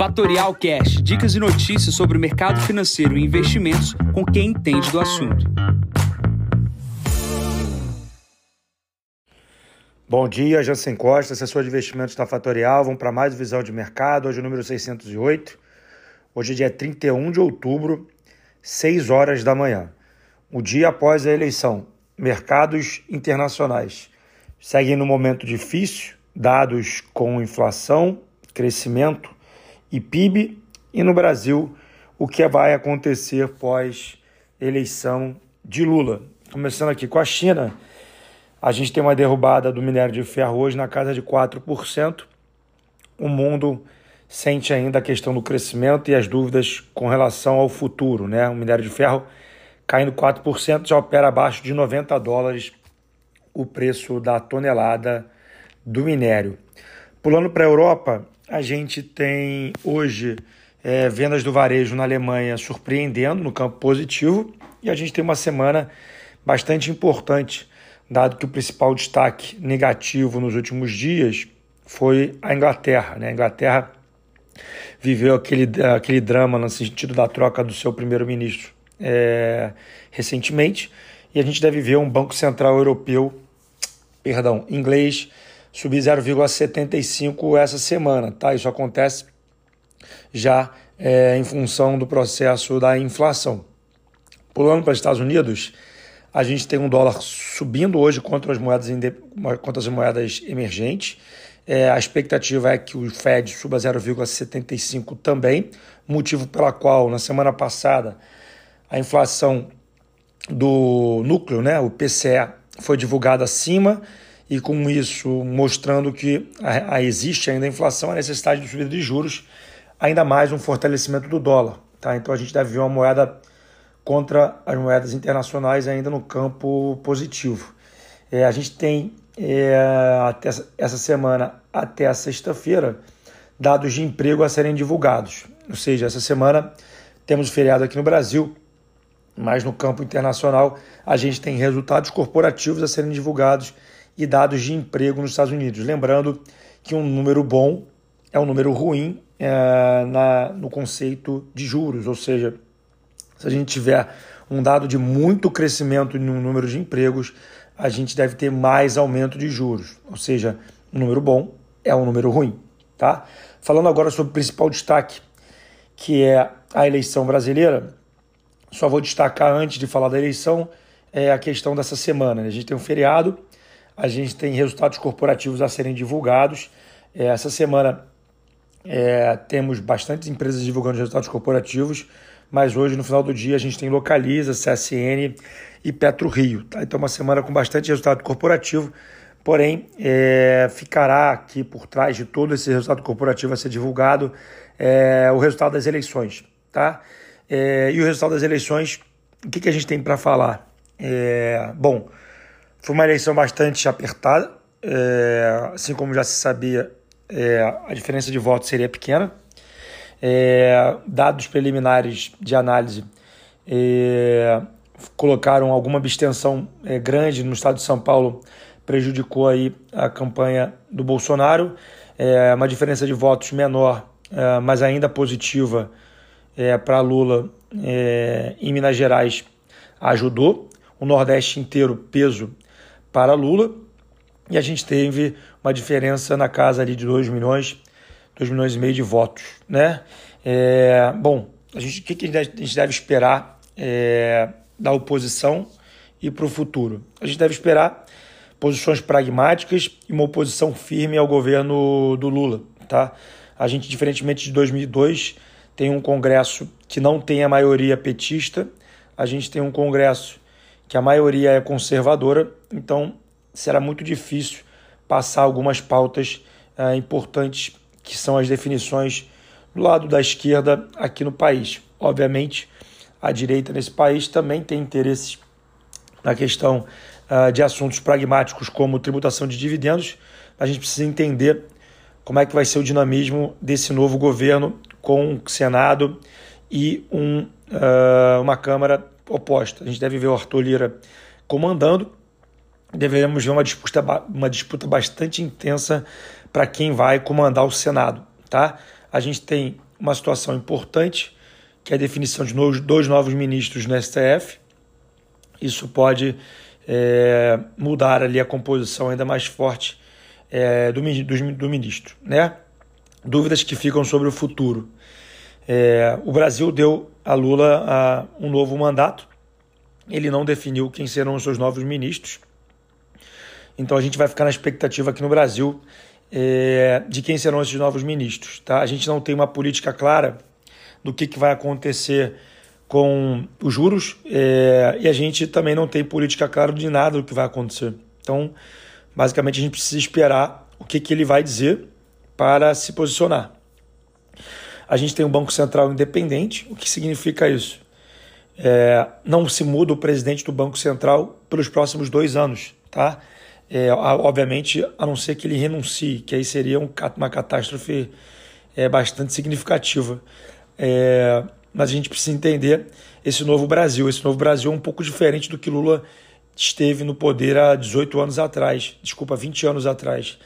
Fatorial Cash, dicas e notícias sobre o mercado financeiro e investimentos com quem entende do assunto. Bom dia, Jansen Costa, assessor de investimentos da Fatorial. Vamos para mais visão de mercado, hoje o número 608. Hoje é dia 31 de outubro, 6 horas da manhã. O dia após a eleição. Mercados internacionais seguem no momento difícil, dados com inflação, crescimento e PIB, e no Brasil, o que vai acontecer pós eleição de Lula. Começando aqui com a China, a gente tem uma derrubada do minério de ferro hoje na casa de 4%. O mundo sente ainda a questão do crescimento e as dúvidas com relação ao futuro. Né? O minério de ferro caindo 4%, já opera abaixo de 90 dólares o preço da tonelada do minério. Pulando para a Europa, a gente tem hoje é, vendas do varejo na Alemanha surpreendendo no campo positivo e a gente tem uma semana bastante importante, dado que o principal destaque negativo nos últimos dias foi a Inglaterra. Né? A Inglaterra viveu aquele, aquele drama no sentido da troca do seu primeiro-ministro é, recentemente e a gente deve ver um Banco Central Europeu, perdão, inglês, subir 0,75 essa semana, tá? Isso acontece já é, em função do processo da inflação. Pulando para os Estados Unidos, a gente tem um dólar subindo hoje contra as moedas, contra as moedas emergentes. É, a expectativa é que o Fed suba 0,75 também, motivo pela qual na semana passada a inflação do núcleo, né, o PCE, foi divulgada acima e com isso mostrando que a, a existe ainda a inflação, a necessidade de subida de juros, ainda mais um fortalecimento do dólar. Tá? Então a gente deve ver uma moeda contra as moedas internacionais ainda no campo positivo. É, a gente tem é, até essa semana até a sexta-feira dados de emprego a serem divulgados. Ou seja, essa semana temos feriado aqui no Brasil, mas no campo internacional a gente tem resultados corporativos a serem divulgados e dados de emprego nos Estados Unidos. Lembrando que um número bom é um número ruim é, na, no conceito de juros, ou seja, se a gente tiver um dado de muito crescimento no número de empregos, a gente deve ter mais aumento de juros, ou seja, um número bom é um número ruim, tá? Falando agora sobre o principal destaque, que é a eleição brasileira, só vou destacar antes de falar da eleição é a questão dessa semana. Né? A gente tem um feriado, a gente tem resultados corporativos a serem divulgados. É, essa semana é, temos bastantes empresas divulgando resultados corporativos, mas hoje, no final do dia, a gente tem Localiza, CSN e Petro Rio. Tá? Então, uma semana com bastante resultado corporativo, porém, é, ficará aqui por trás de todo esse resultado corporativo a ser divulgado é, o resultado das eleições. Tá? É, e o resultado das eleições, o que, que a gente tem para falar? É, bom, foi uma eleição bastante apertada, é, assim como já se sabia, é, a diferença de votos seria pequena. É, dados preliminares de análise colocaram alguma abstenção grande no estado de São Paulo, prejudicou aí a campanha do Bolsonaro. Uma diferença de votos menor, mas ainda positiva para Lula em Minas Gerais ajudou. O Nordeste inteiro, peso para Lula. E a gente teve uma diferença na casa ali de 2 milhões, 2 milhões e meio de votos. Né? É, bom, a gente, o que, a gente deve esperar é, da oposição e para o futuro? A gente deve esperar posições pragmáticas e uma oposição firme ao governo do Lula. Tá? A gente, diferentemente de 2002, tem um Congresso que não tem a maioria petista, a gente tem um Congresso que a maioria é conservadora, então será muito difícil passar algumas pautas é, importantes que são as definições do lado da esquerda aqui no país. Obviamente, a direita nesse país também tem interesses na questão uh, de assuntos pragmáticos como tributação de dividendos. A gente precisa entender como é que vai ser o dinamismo desse novo governo com o Senado e um, uh, uma Câmara oposta. A gente deve ver o Arthur Lira comandando, devemos ver uma disputa, uma disputa bastante intensa para quem vai comandar o Senado. Tá? A gente tem uma situação importante, que é a definição de dois novos ministros no STF. Isso pode é, mudar ali a composição ainda mais forte é, do, do, do ministro. Né? Dúvidas que ficam sobre o futuro. É, o Brasil deu a Lula a, um novo mandato. Ele não definiu quem serão os seus novos ministros. Então a gente vai ficar na expectativa aqui no Brasil é, de quem serão esses novos ministros. Tá? A gente não tem uma política clara do que, que vai acontecer com os juros é, e a gente também não tem política clara de nada do que vai acontecer. Então, basicamente, a gente precisa esperar o que, que ele vai dizer para se posicionar. A gente tem um Banco Central independente. O que significa isso? É, não se muda o presidente do Banco Central pelos próximos dois anos, tá? É, obviamente, a não ser que ele renuncie, que aí seria um, uma catástrofe é, bastante significativa. É, mas a gente precisa entender esse novo Brasil. Esse novo Brasil é um pouco diferente do que Lula esteve no poder há 18 anos atrás, desculpa, 20 anos atrás.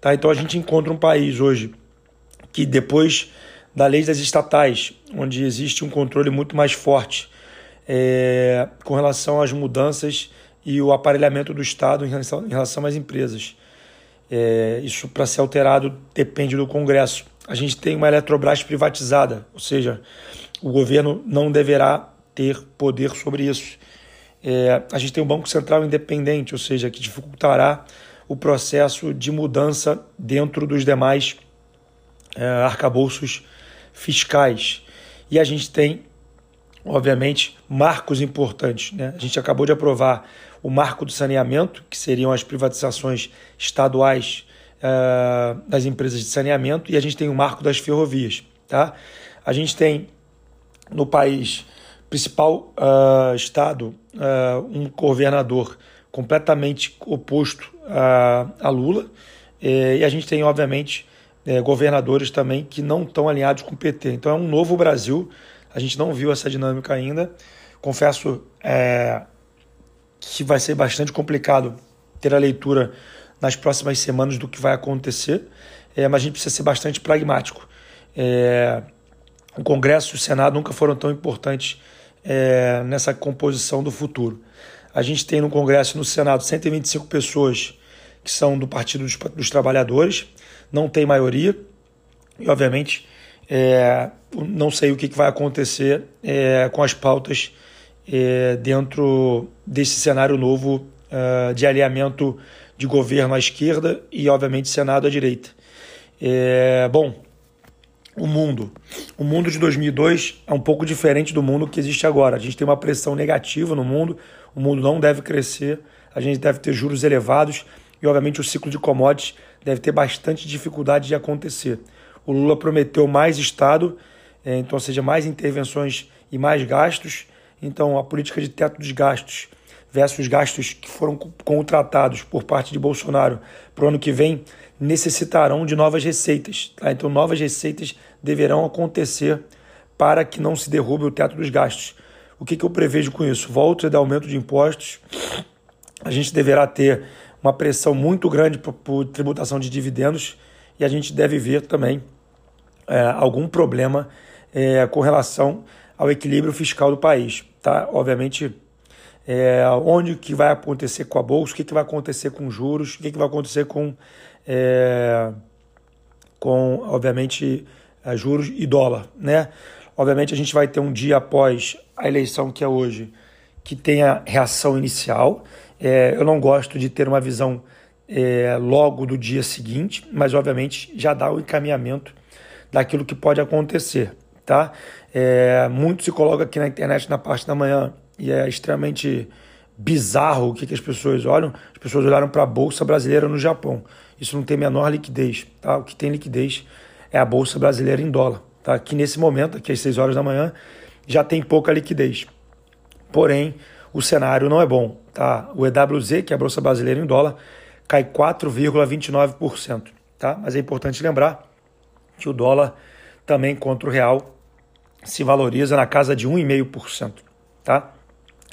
Tá? Então a gente encontra um país hoje que depois da lei das estatais, onde existe um controle muito mais forte é, com relação às mudanças e o aparelhamento do Estado em relação, em relação às empresas. É, isso, para ser alterado, depende do Congresso. A gente tem uma Eletrobras privatizada, ou seja, o governo não deverá ter poder sobre isso. É, a gente tem um Banco Central independente, ou seja, que dificultará o processo de mudança dentro dos demais é, arcabouços fiscais. E a gente tem, obviamente, marcos importantes. Né? A gente acabou de aprovar o marco do saneamento, que seriam as privatizações estaduais uh, das empresas de saneamento, e a gente tem o marco das ferrovias. Tá? A gente tem no país, principal uh, estado, uh, um governador completamente oposto a, a Lula, e a gente tem, obviamente, governadores também que não estão alinhados com o PT. Então é um novo Brasil, a gente não viu essa dinâmica ainda. Confesso é, que vai ser bastante complicado ter a leitura nas próximas semanas do que vai acontecer, é, mas a gente precisa ser bastante pragmático. É, o Congresso e o Senado nunca foram tão importantes é, nessa composição do futuro. A gente tem no Congresso e no Senado 125 pessoas que são do Partido dos, dos Trabalhadores, não tem maioria e, obviamente, é, não sei o que, vai acontecer é, com as pautas é, dentro desse cenário novo é, de alinhamento de governo à esquerda e, obviamente, Senado à direita. É, bom, o mundo. O mundo de 2002 é um pouco diferente do mundo que existe agora. A gente tem uma pressão negativa no mundo, o mundo não deve crescer, a gente deve ter juros elevados e, obviamente, o ciclo de commodities deve ter bastante dificuldade de acontecer. O Lula prometeu mais Estado, é, então, ou seja, mais intervenções e mais gastos. Então, a política de teto dos gastos versus gastos que foram contratados por parte de Bolsonaro para o ano que vem necessitarão de novas receitas. Tá? Então, novas receitas deverão acontecer para que não se derrube o teto dos gastos. O que, que eu prevejo com isso? Volta de aumento de impostos. A gente deverá ter uma pressão muito grande por tributação de dividendos e a gente deve ver também é, algum problema é, com relação ao equilíbrio fiscal do país. Tá? Obviamente, é, onde que vai acontecer com a bolsa, o que, que vai acontecer com juros, o que, que vai acontecer com, é, com obviamente, é, juros e dólar. Né? Obviamente, a gente vai ter um dia após a eleição que é hoje, que tenha reação inicial. É, eu não gosto de ter uma visão é, logo do dia seguinte, mas obviamente já dá o encaminhamento daquilo que pode acontecer. Tá? É, muito se coloca aqui na internet na parte da manhã e é extremamente bizarro o que, que as pessoas olham. As pessoas olharam para a Bolsa Brasileira no Japão. Isso não tem menor liquidez. Tá? O que tem liquidez é a Bolsa Brasileira em dólar. Tá? Aqui nesse momento, aqui às 6 horas da manhã, já tem pouca liquidez. Porém, o cenário não é bom. Tá? O EWZ, que é a Bolsa Brasileira em dólar, cai 4,29%. Tá? Mas é importante lembrar que o dólar também contra o real se valoriza na casa de 1,5%. Tá?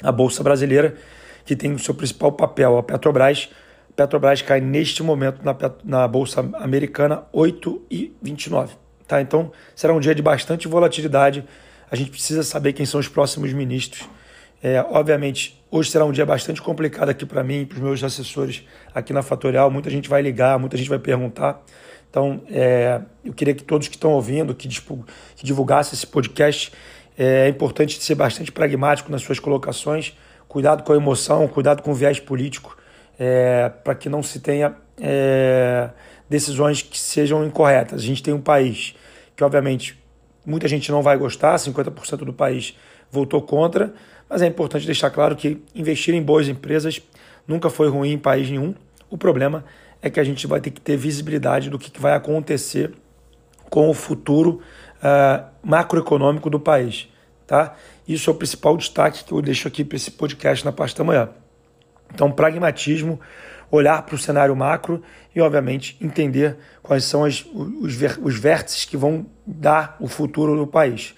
A Bolsa Brasileira, que tem o seu principal papel, a Petrobras, Petrobras cai neste momento na, na Bolsa Americana 8,29%. Tá? Então, será um dia de bastante volatilidade. A gente precisa saber quem são os próximos ministros. É, obviamente, hoje será um dia bastante complicado aqui para mim, para os meus assessores aqui na Fatorial. Muita gente vai ligar, muita gente vai perguntar. Então, é, eu queria que todos que estão ouvindo, que, que divulgassem esse podcast, é, é importante ser bastante pragmático nas suas colocações. Cuidado com a emoção, cuidado com o viés político, é, para que não se tenha é, decisões que sejam incorretas. A gente tem um país que, obviamente, muita gente não vai gostar, 50% do país votou contra, mas é importante deixar claro que investir em boas empresas nunca foi ruim em país nenhum. O problema é que a gente vai ter que ter visibilidade do que vai acontecer com o futuro uh, macroeconômico do país. Tá? Isso é o principal destaque que eu deixo aqui para esse podcast na parte da manhã. Então, pragmatismo, olhar para o cenário macro e, obviamente, entender quais são as, os, os vértices que vão dar o futuro do país.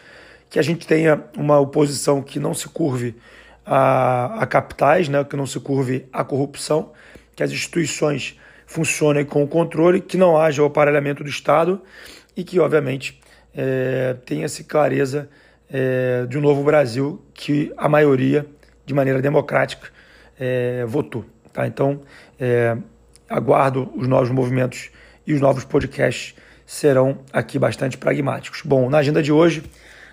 Que a gente tenha uma oposição que não se curve a, a capitais, né, que não se curve à corrupção, que as instituições funcionem com o controle, que não haja o aparelhamento do Estado e que, obviamente, é, tenha-se clareza é, de um novo Brasil que a maioria, de maneira democrática, é, votou. Tá? Então, é, aguardo os novos movimentos e os novos podcasts serão aqui bastante pragmáticos. Bom, na agenda de hoje,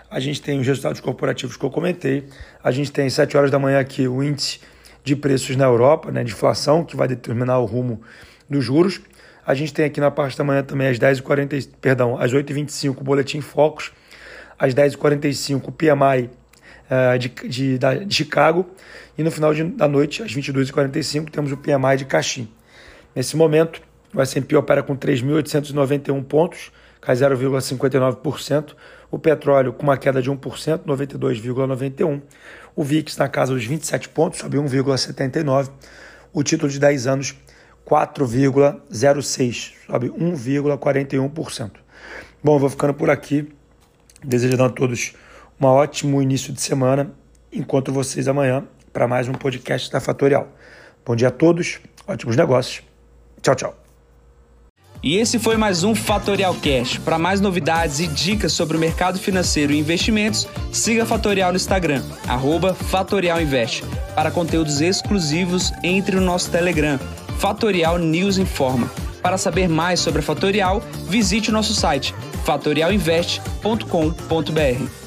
a gente tem os resultados corporativos que eu comentei. A gente tem às 7 horas da manhã aqui o índice de preços na Europa, né, de inflação, que vai determinar o rumo dos juros. A gente tem aqui na parte da manhã também às 10h40, perdão, às 8h25 o Boletim Focus, às 10h45 o PMI uh, de, de, da, de Chicago e no final de, da noite, às 22h45, temos o PMI de Caxim. Nesse momento, o S&P opera com 3.891 pontos, cai 0,59%. O petróleo com uma queda de 1%, 92,91%. O VIX na casa dos 27 pontos, sobe 1,79%. O título de 10 anos 4,06, sobe 1,41%. Bom, vou ficando por aqui, desejando a todos um ótimo início de semana. Encontro vocês amanhã para mais um podcast da Fatorial. Bom dia a todos, ótimos negócios. Tchau, tchau. E esse foi mais um Fatorial Cash. Para mais novidades e dicas sobre o mercado financeiro e investimentos, siga Fatorial no Instagram, Fatorial Invest. Para conteúdos exclusivos, entre no nosso Telegram Fatorial News Informa. Para saber mais sobre a Fatorial, visite o nosso site fatorialinvest.com.br.